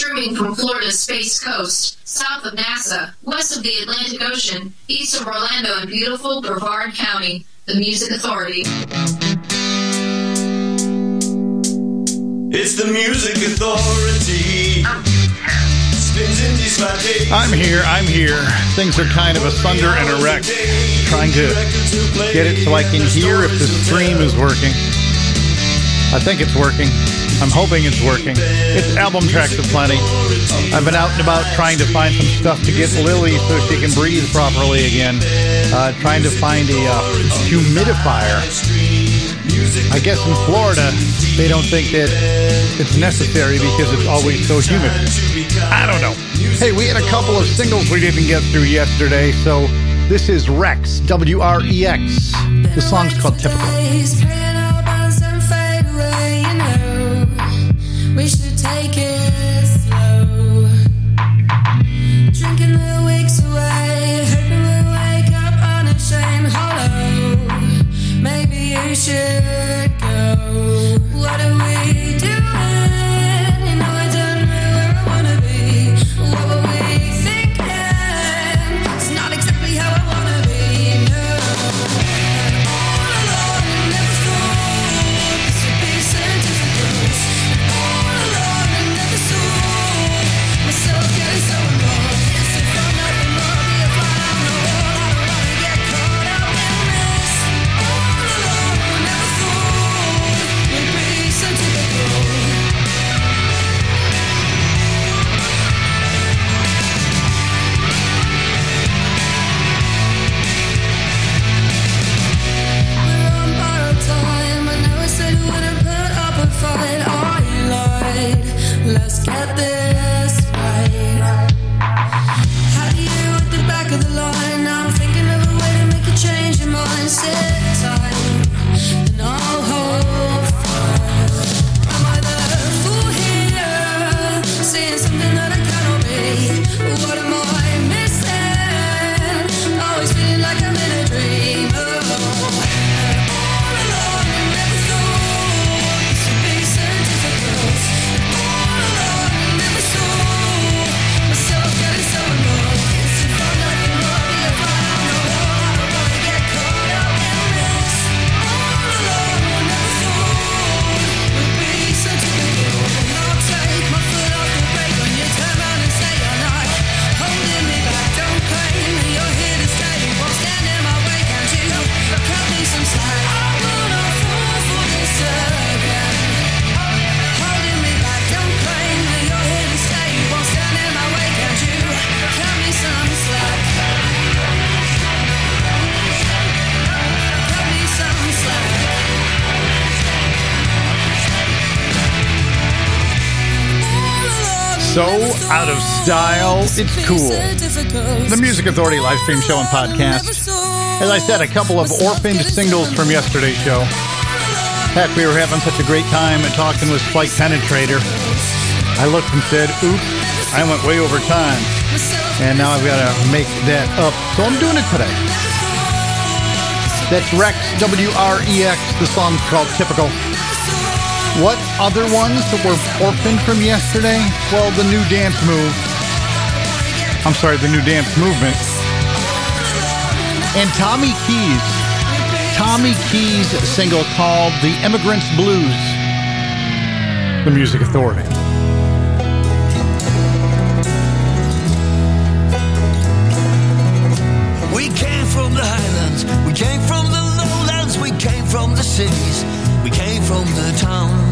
streaming from Florida's Space Coast, south of NASA, west of the Atlantic Ocean, east of Orlando and beautiful Brevard County, the Music Authority. It's the Music Authority. I'm here, I'm here. Things are kind of asunder and a wreck. Trying to get it so I can hear if the stream is working. I think it's working. I'm hoping it's working. It's album tracks aplenty. I've been out and about trying to find some stuff to get Lily so she can breathe properly again. Uh, trying to find a uh, humidifier. I guess in Florida, they don't think that it's necessary because it's always so humid. I don't know. Hey, we had a couple of singles we didn't get through yesterday, so this is Wrex, W R E X. The song's called Typical. Should take it slow Drinking the weeks away Heard me wake up on a shame hollow Maybe I should go. What are we doing? Out of style, it's cool. The Music Authority live stream show and podcast. As I said, a couple of orphaned singles from yesterday's show. Heck, we were having such a great time and talking with Spike Penetrator. I looked and said, oops, I went way over time. And now I've got to make that up. So I'm doing it today. That's Wrex, W R E X. The song's called Typical. What other ones that were orphaned from yesterday? Well, the new dance move. I'm sorry, the new dance movement. And Tommy Keyes. Tommy Keyes' single called The Immigrant's Blues. The Music Authority. We came from the highlands, we came from the lowlands, we came from the cities, we came from the towns.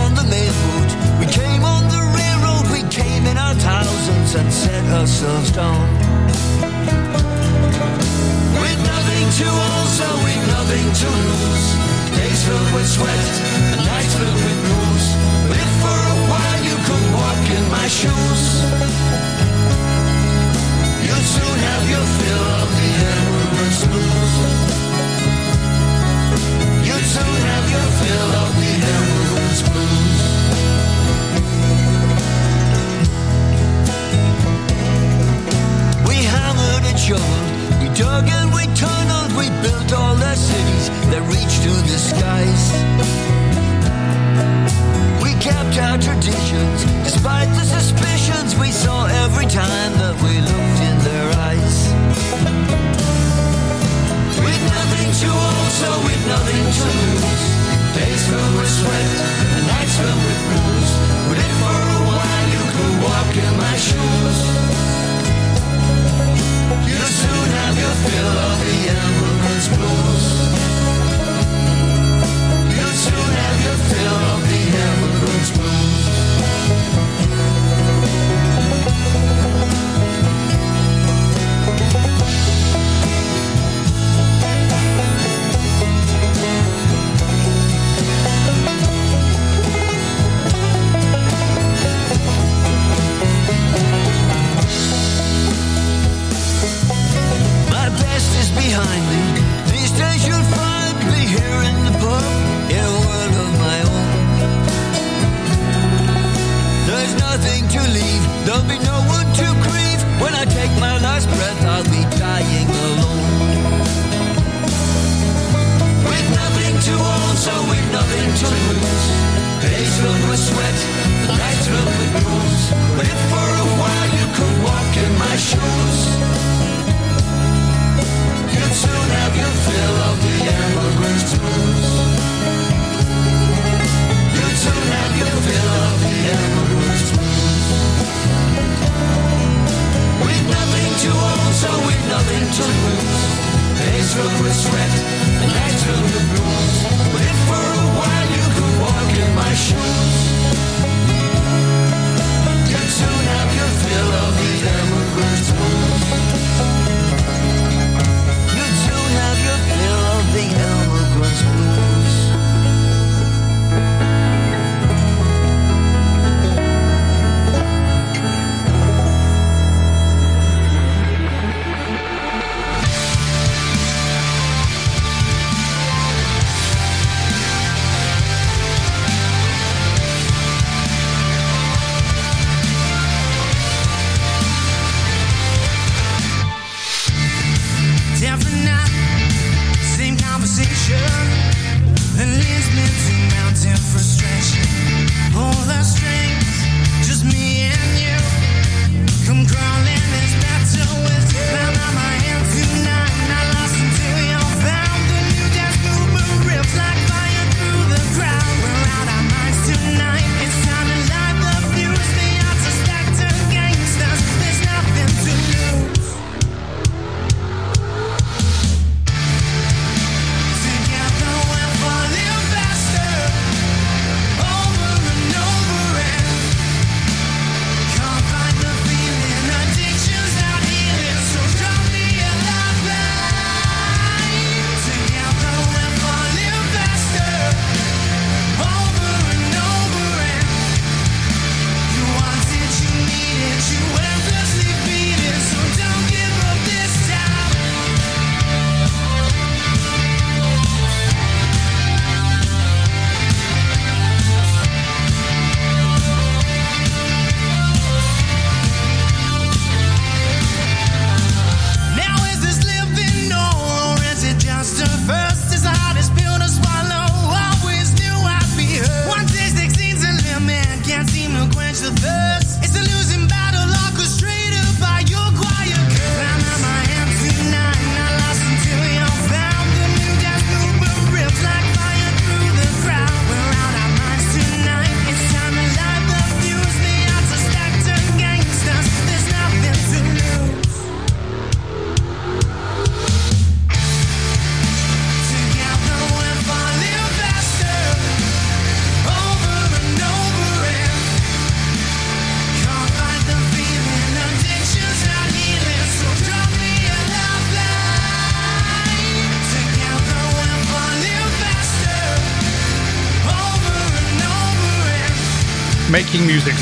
On the main route, we came on the railroad, we came in our thousands and set ourselves down. With nothing to also, with nothing to lose. Days filled with sweat, and nights filled with blues. If for a while you could walk in my shoes. You'll soon have your fill of the endless blues. shoveled. We dug and we tunneled, we built all the cities that reach to the skies. We kept our traditions, despite the suspicions we saw every time that we looked in their eyes. With nothing to own, so with nothing to lose. Days filled with sweat, and nights filled with blues. But if for a while you could walk in my shoes soon have your fill of the blues. You soon have your fill of the blues.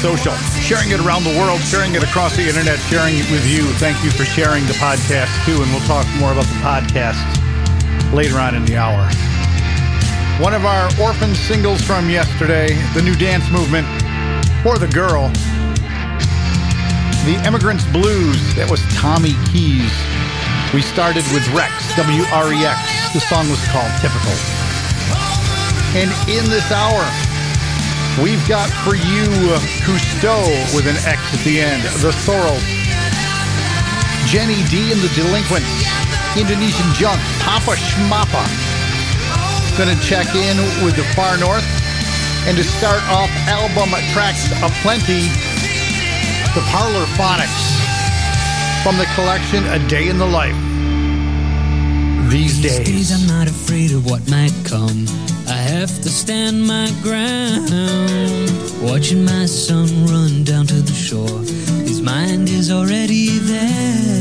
social, sharing it around the world, sharing it across the internet, sharing it with you. Thank you for sharing the podcast too, and we'll talk more about the podcast later on in the hour. One of our orphan singles from yesterday, the new dance movement, for the girl, the Immigrants Blues. That was Tommy Keyes. We started with Wrex, W R E X. The song was called Typical. And in this hour, We've got for you Cousteaux with an X at the end, The Sorrels, Jenny Dee and the Delinquent Indonesian Junk, Papa Schmappa. Gonna check in with the Far North. And to start off album tracks aplenty, the Parlor Phonics from the collection A Day in the Life. These, These days. days I'm not afraid of what might come have to stand my ground. Watching my son run down to the shore, his mind is already there.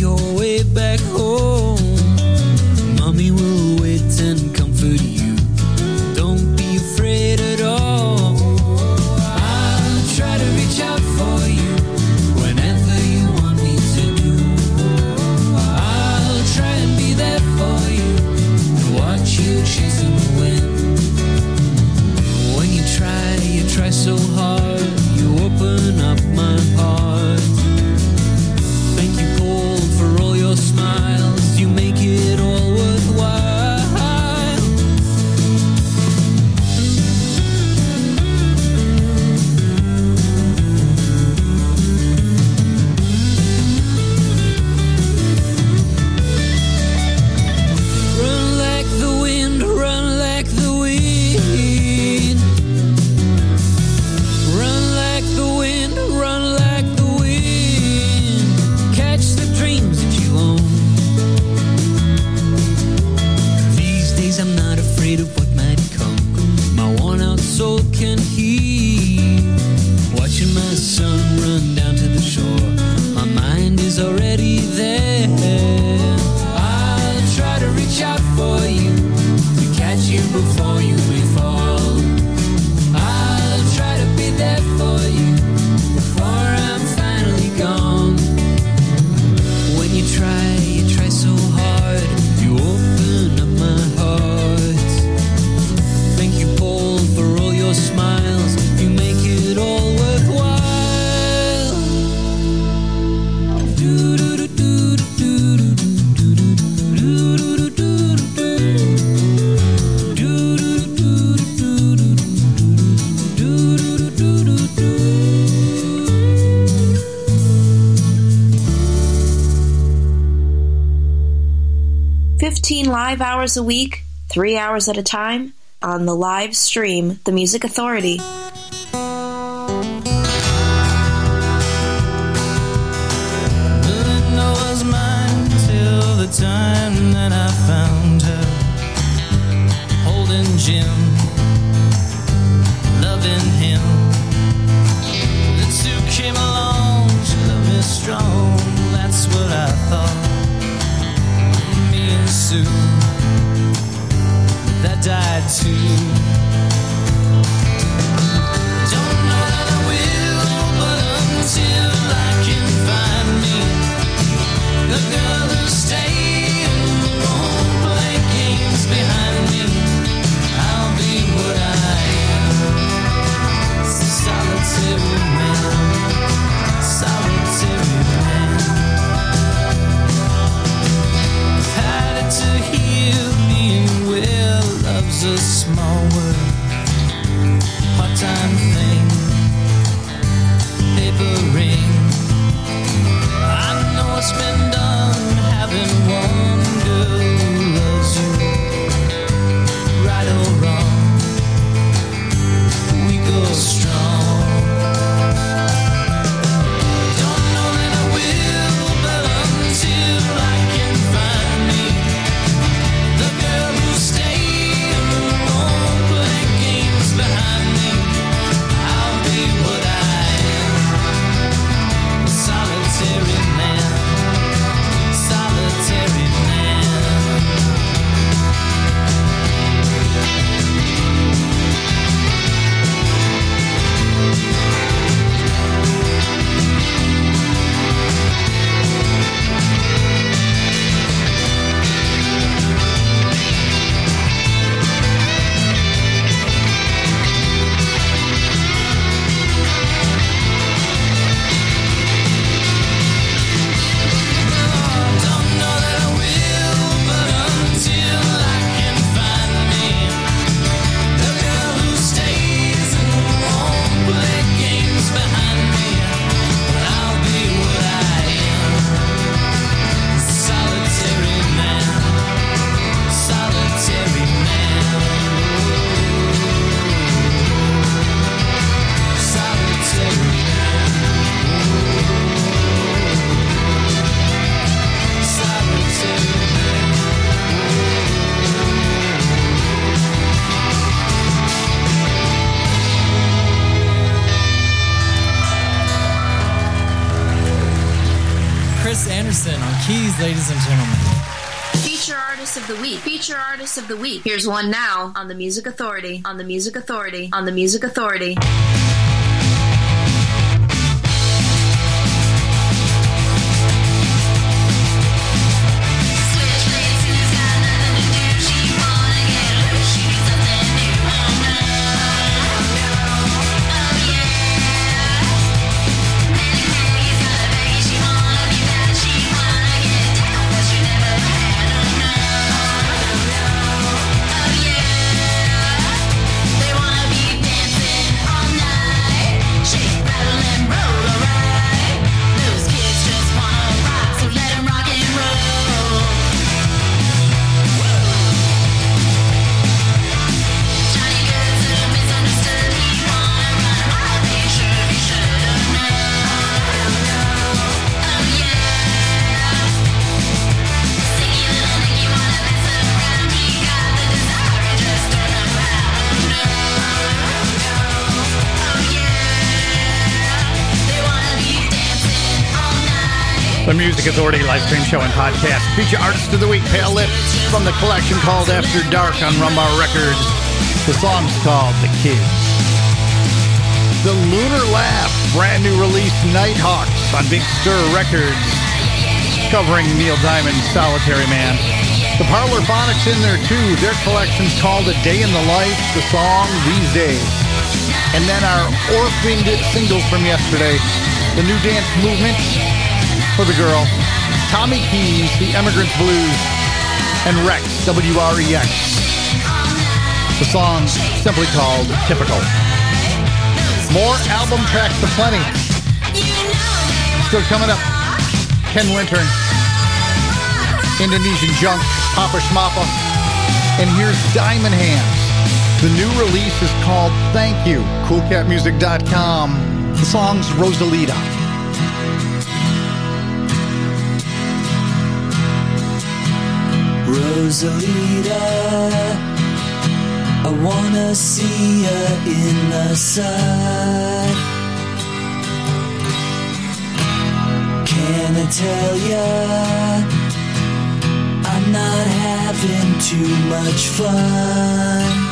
your way back. five hours a week, three hours at a time, on the live stream, The Music Authority. There's one now on the Music Authority, on the Music Authority, on the Music Authority. Authority live stream show and podcast. Feature artist of the week, Pale Lips, from the collection called After Dark on Rumbar Records. The song's called The Kids. The Lunar Laugh, brand new release, Nighthawks on Big Stir Records, covering Neil Diamond's Solitary Man. The Parlorphonics in there too. Their collection's called A Day in the Life, the song These Days. And then our orphaned singles from yesterday, the New Dance Movement for the girl, Tommy Keyes, The Emigrants Blues, and Rex, W-R-E-X. The song simply called Typical. More album tracks to plenty. Still coming up. Ken Winter, Indonesian Junk, Papa Schmappa. And here's Diamond Hands. The new release is called Thank You, coolcatmusic.com. The song's Rosalita. Rosalita, I wanna see ya in the sun. Can I tell ya? I'm not having too much fun.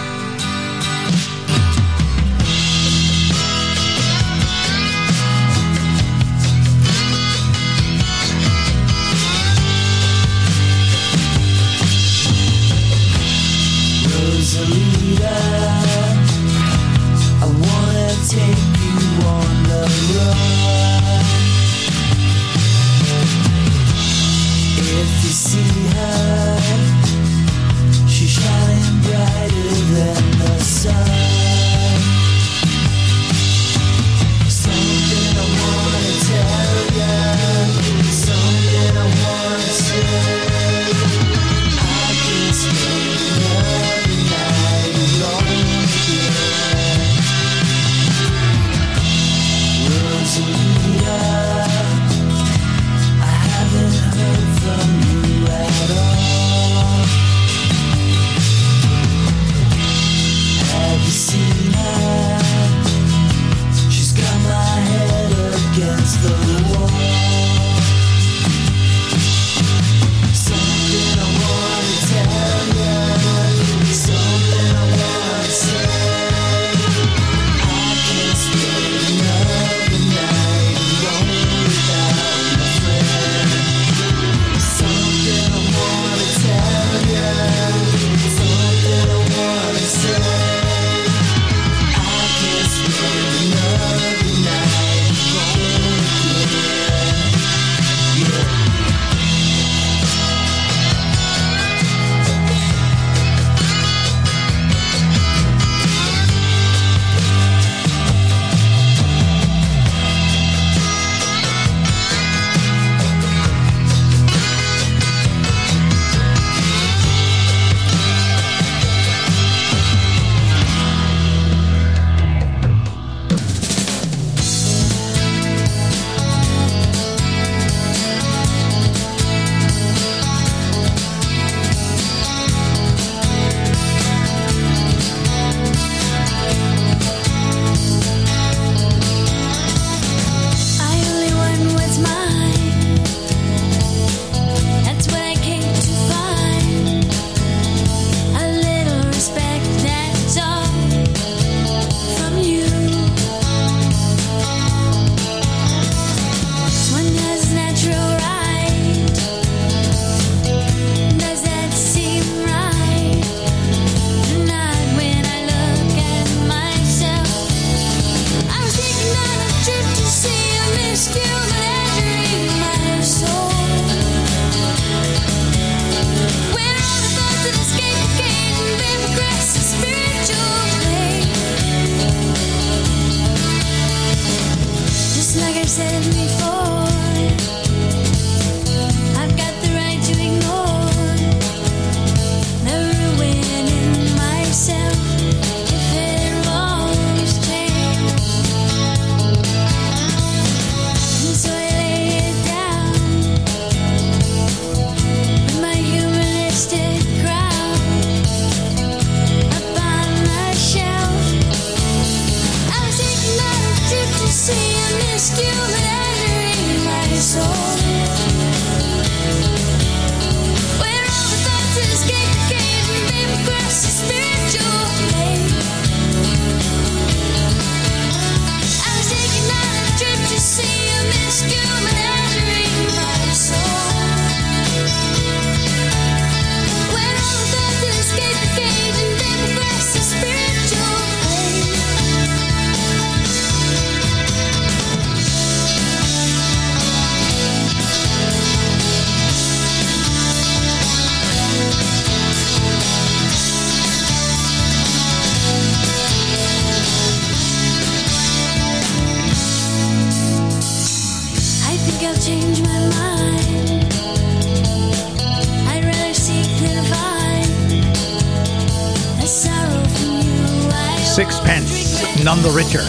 Sixpence, none the richer.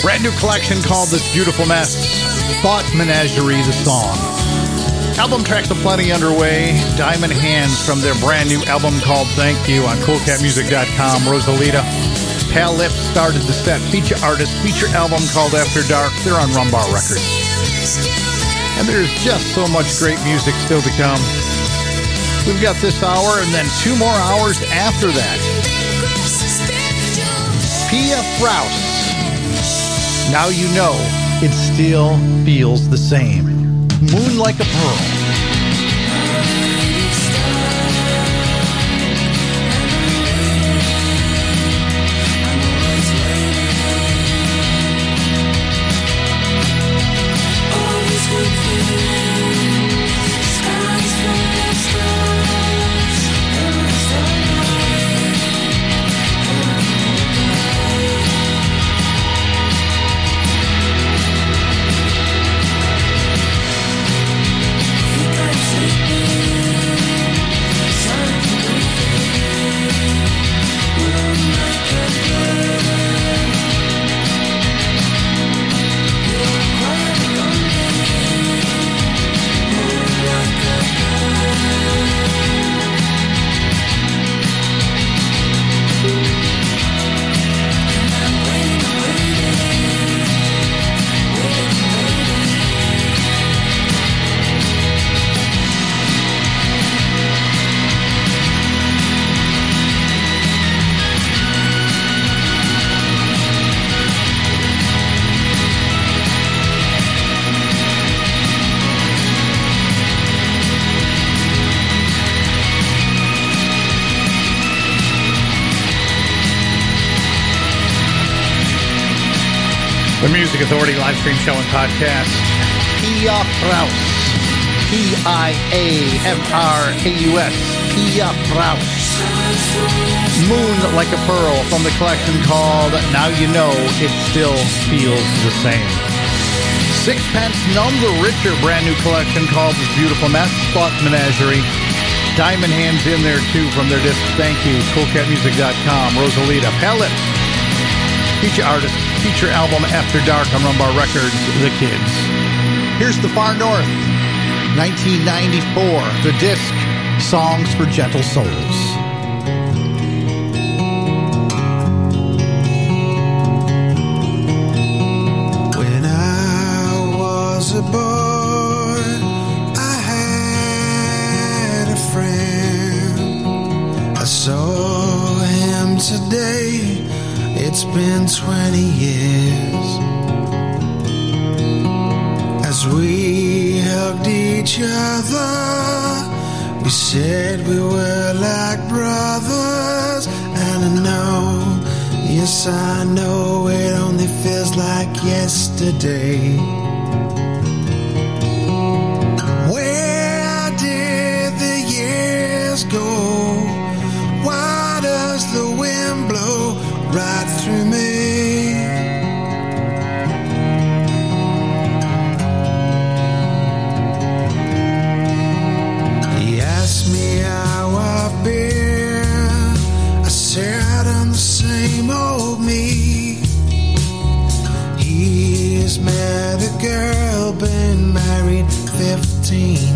Brand new collection called This Beautiful Mess. Thought Menagerie, the song. Album tracks aplenty underway. Diamond Hands from their brand new album called Thank You on coolcatmusic.com. Rosalita. Pale Lips started the set. Feature artist, feature album called After Dark. They're on Rumbar Records. And there's just so much great music still to come. We've got this hour and then two more hours after that. Pia Fraus. Now you know it still feels the same. Moon like a pearl. The Music Authority live stream show and podcast. Pia Fraus. P I A F R A U S. Pia Fraus. Moon Like a Pearl from the collection called Now You Know It Still Feels the Same. Sixpence None the Richer brand new collection called This Beautiful Mess. Thought Menagerie. Diamond Hands in there too from their disc Thank You. CoolCatMusic.com. Rosalita. Pale Lips. Feature artist, feature album After Dark on Rumbar Records, The Kids. Here's the Far North, 1994, the disc Songs for Gentle Souls. Been 20 years. As we hugged each other, we said we were like brothers. And I know, yes, I know it only feels like yesterday. He's met a girl, been married 15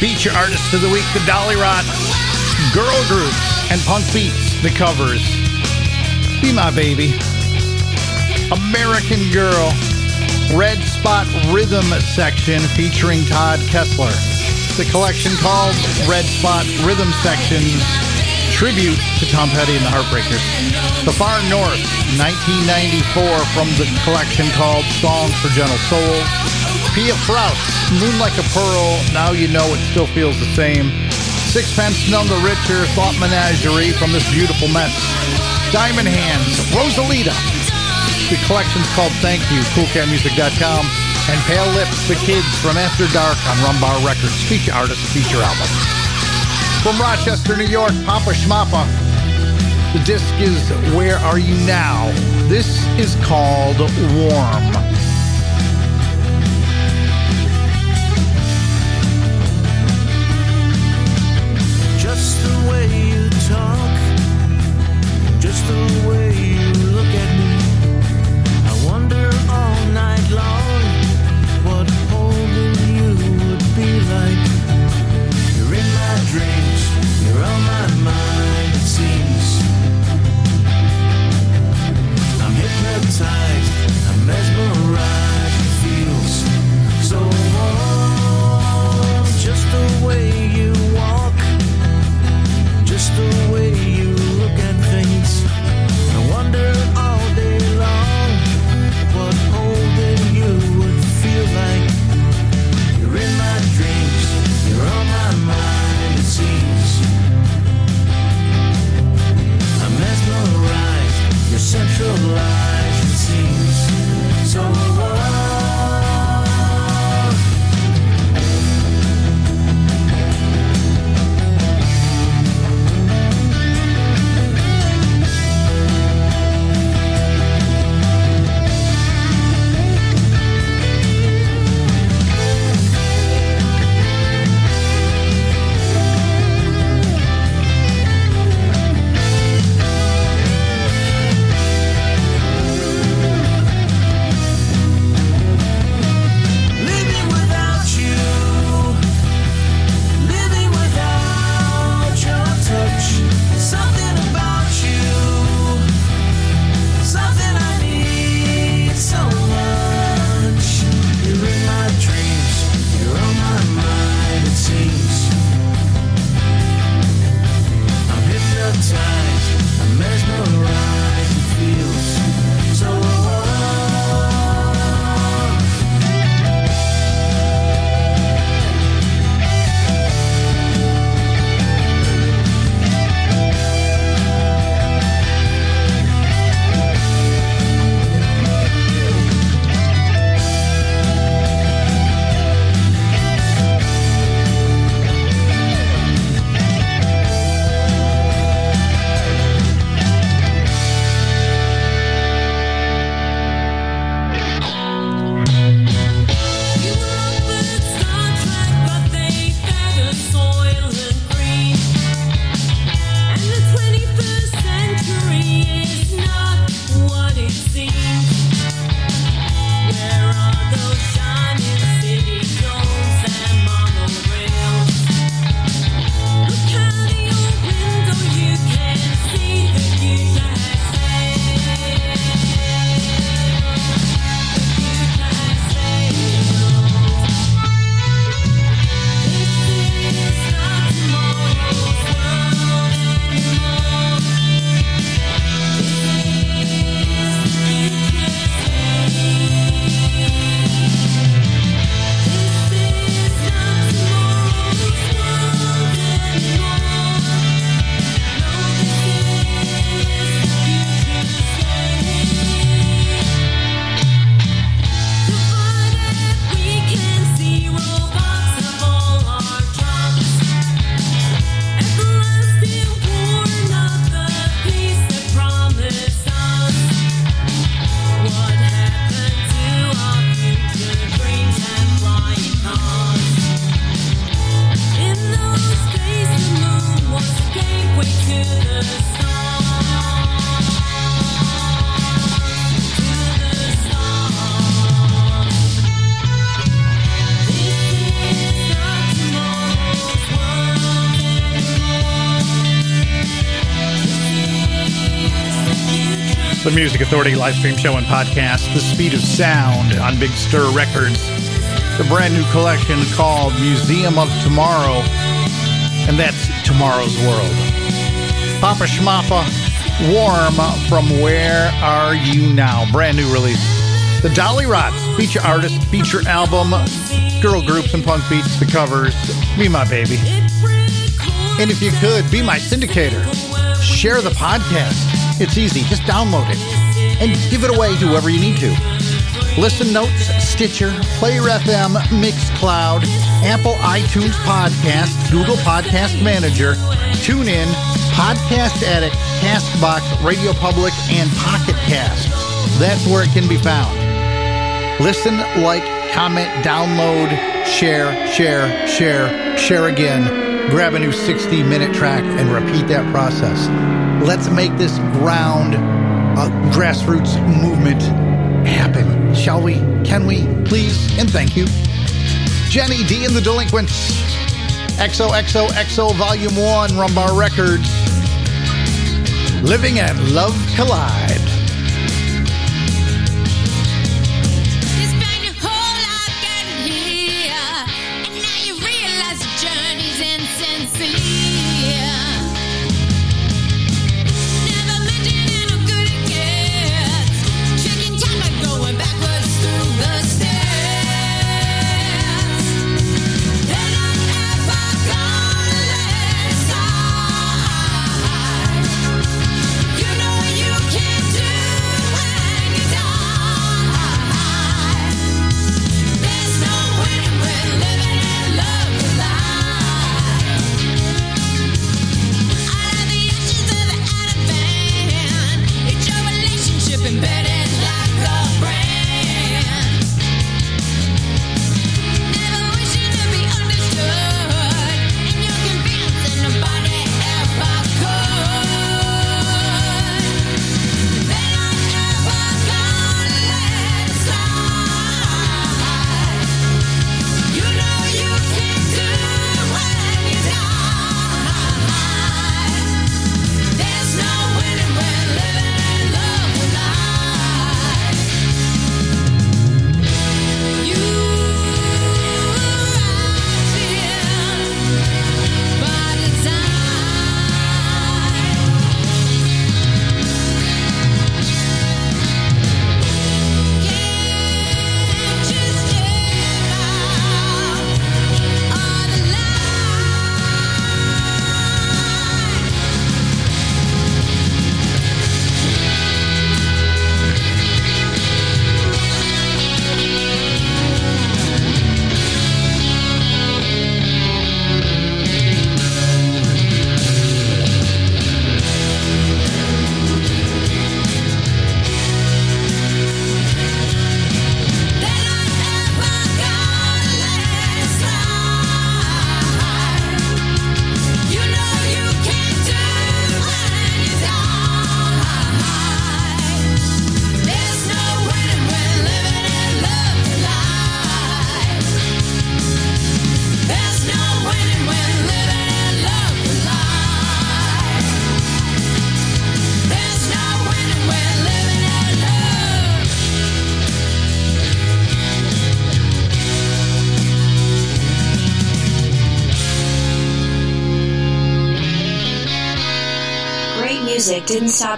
Beat your artists of the week, the Dolly Rot, girl group, and punk beats, the covers. Be My Baby, American Girl, Red Spot Rhythm section featuring Todd Kessler. The collection called Red Spot Rhythm Sections Tribute to Tom Petty and the Heartbreakers. The Far North, 1994, from the collection called Songs for Gentle Souls. Pia Fraus, Moon Like a Pearl, Now You Know It Still Feels the Same, Sixpence None the Richer, Thought Menagerie from this beautiful mess, Diamond Hands, Rosalita. The collection's called Thank You, CoolCatMusic.com, and Pale Lips, The Kids from After Dark on Rumbar Records, feature artist, feature album. From Rochester, New York, Papa Schmappa. The disc is Where Are You Now? This is called Warm. You talk, just the way you talk, Just the way you look at things. I wonder all day long what holding you would feel like. You're in my dreams, you're on my mind. I'm mesmerized, centralized, it seems. Music Authority live stream show and podcast, The Speed of Sound on Big Stir Records. The brand new collection called Museum of Tomorrow, and that's Tomorrow's World. Papa Schmappa, Warm from Where Are You Now? Brand new release. The Dolly Rots, feature artist, feature album, girl groups and punk beats, the covers, Be My Baby. And if you could, be my syndicator. Share the podcast. It's easy, just download it. And give it away to whoever you need to. Listen Notes, Stitcher, Player FM, Mixcloud, Apple iTunes Podcast, Google Podcast Manager, TuneIn, Podcast Addict, Castbox, Radio Public, and Pocket Cast. That's where it can be found. Listen, like, comment, download, share, share, share, share again. Grab a new 60 minute track and repeat that process. Let's make this ground uh, grassroots movement happen. Shall we? Can we? Please? And thank you. Jenny Dee and the Delinquents. XOXOXO Volume 1, Rumbar Records. Living and Love Collide.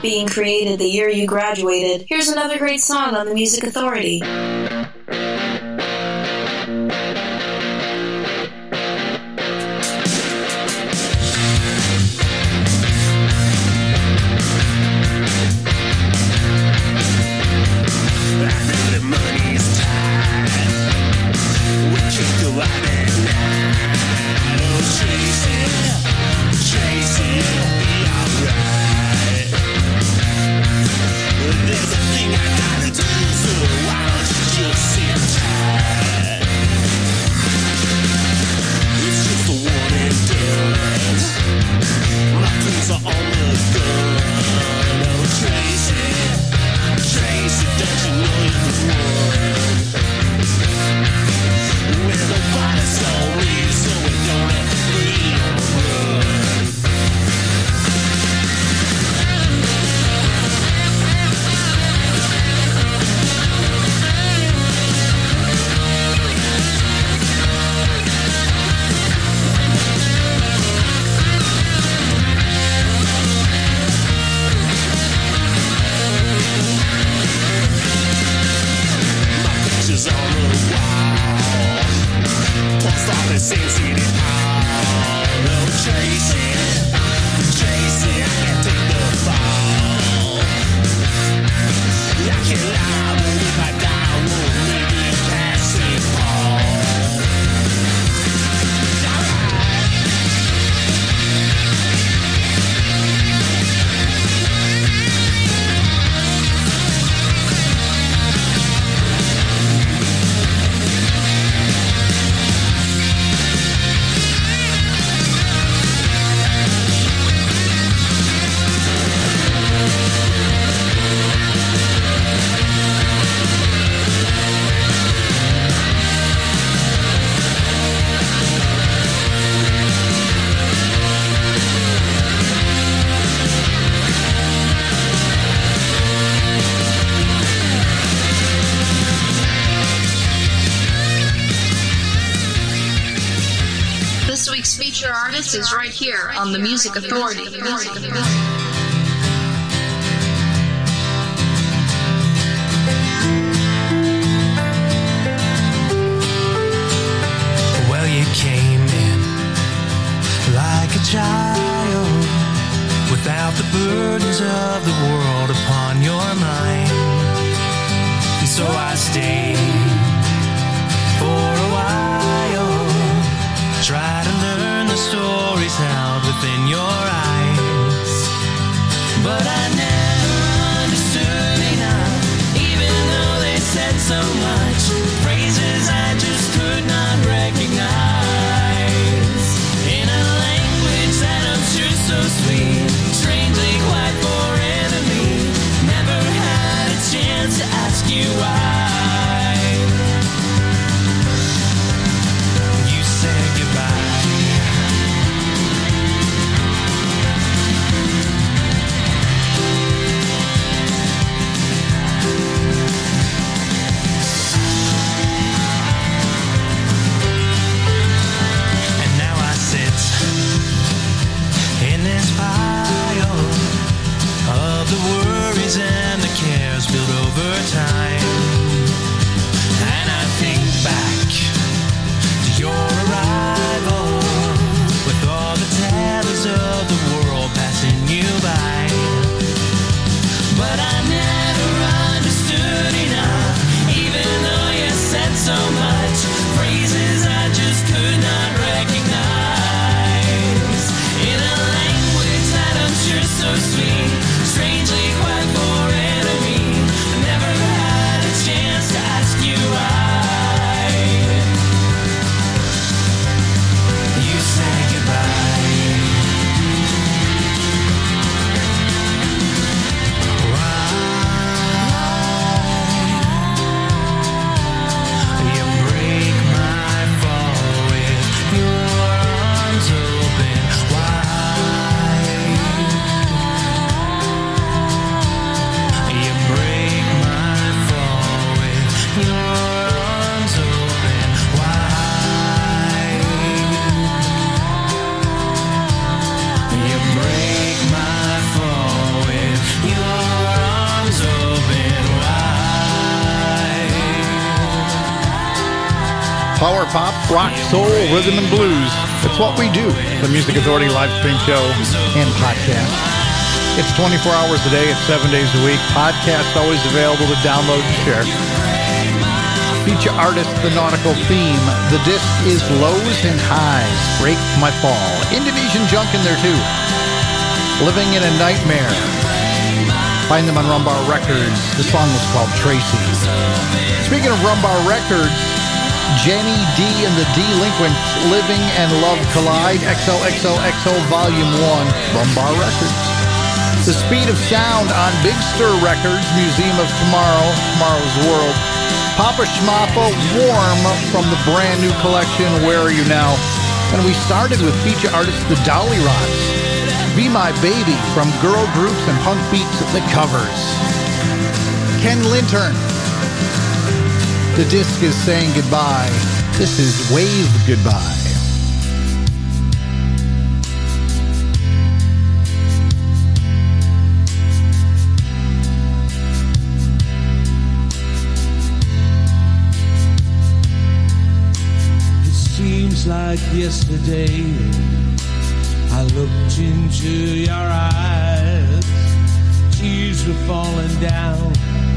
Being created the year you graduated. Here's another great song on the Music Authority. Rhythm, and blues. It's what we do. The Music Authority live stream show and podcast. It's 24 hours a day. It's seven days a week. Podcast always available to download and share. Feature artist, the nautical theme. The disc is Lows and Highs. Break My Fall. Indonesian junk in there too. Living in a Nightmare. Find them on Rumbar Records. The song was called Tracy. Speaking of Rumbar Records, Jenny Dee and the Delinquents, Living and Love Collide, XOXOXO Volume 1, Rumbar Records. The Speed of Sound on Big Stir Records, Museum of Tomorrow, Tomorrow's World. Papa Schmappa, Warm from the brand new collection, Where Are You Now? And we started with feature artist The Dolly Rots. Be My Baby from girl groups and punk beats, The Covers. Ken Lintern, the disc is saying goodbye. This is Wave Goodbye. It seems like yesterday I looked into your eyes. Tears were falling down.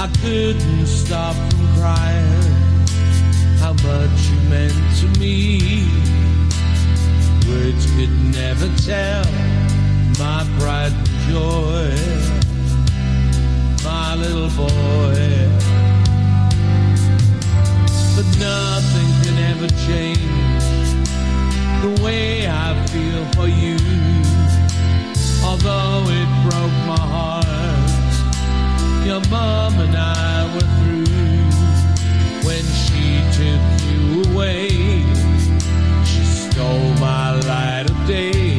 I couldn't stop from crying. How much you meant to me. Words could never tell my pride and joy. My little boy. But nothing can ever change the way I feel for you. Although it broke my heart, your mom and I were through when she took you away. She stole my light of day,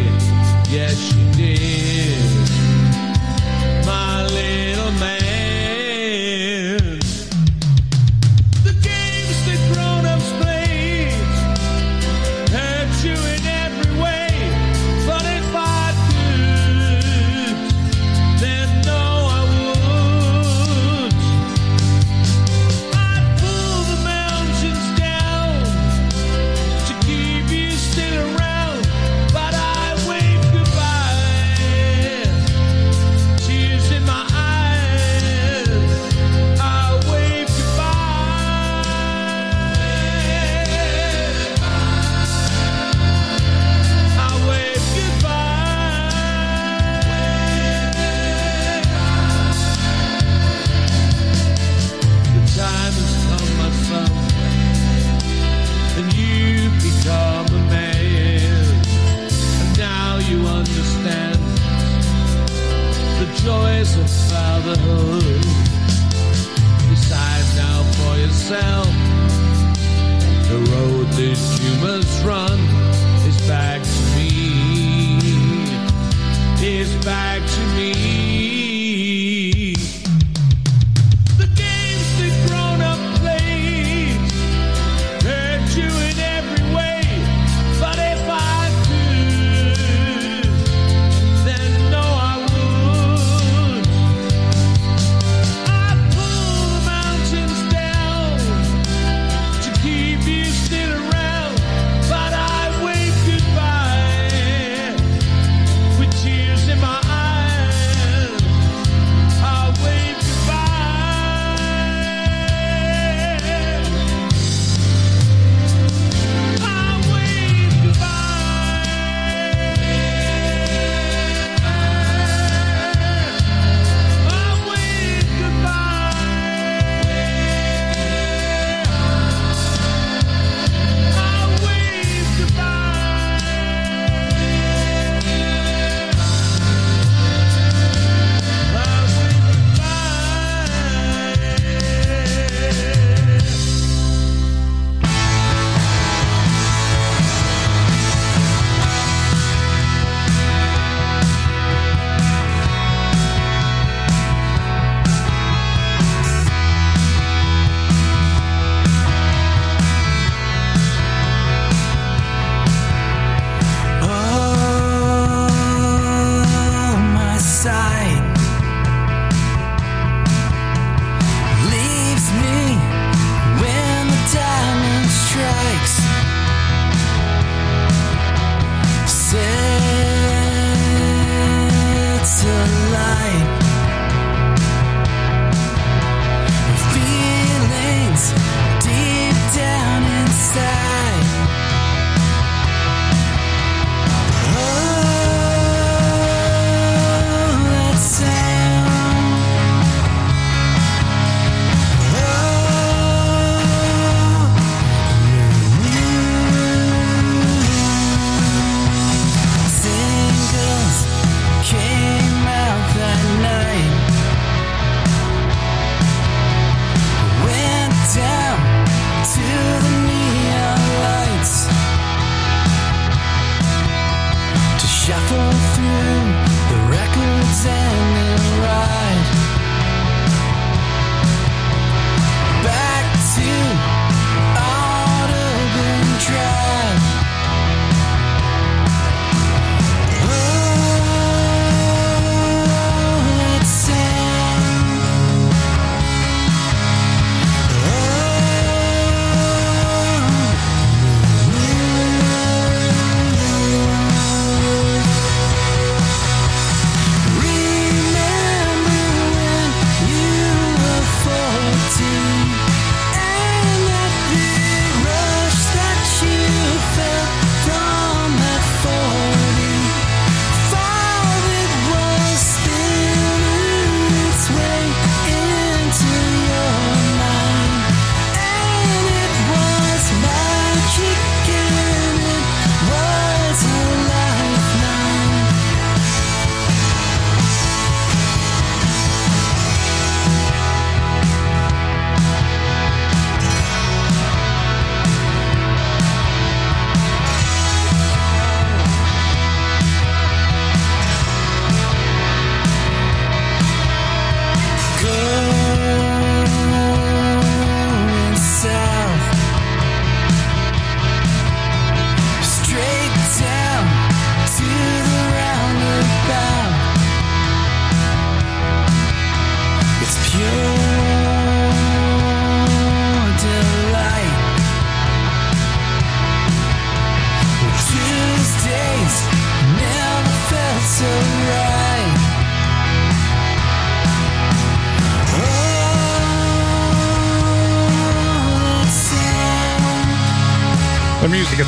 yes, she did.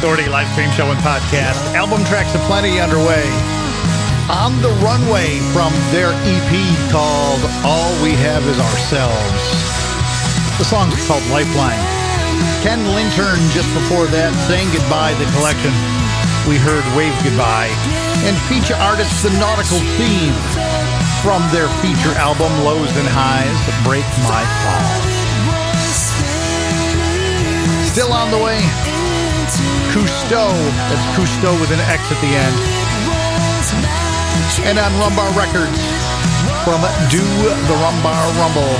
Authority live stream show and podcast. Album tracks aplenty underway. On the runway from their EP called All We Have Is Ourselves. The song's called Lifeline. Ken Lintern just before that saying goodbye the collection. We heard Wave Goodbye. And feature artist The Nautical Theme from their feature album Lows and Highs Break My Fall. Still on the way. Cousteaux. That's Cousteaux with an X at the end. And on Rumbar Records, from Do the Rumbar Rumble,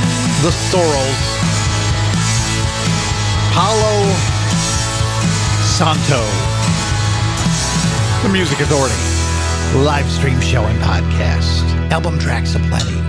The Sorrels, Paolo Santo, The Music Authority, live stream show and podcast, album tracks aplenty.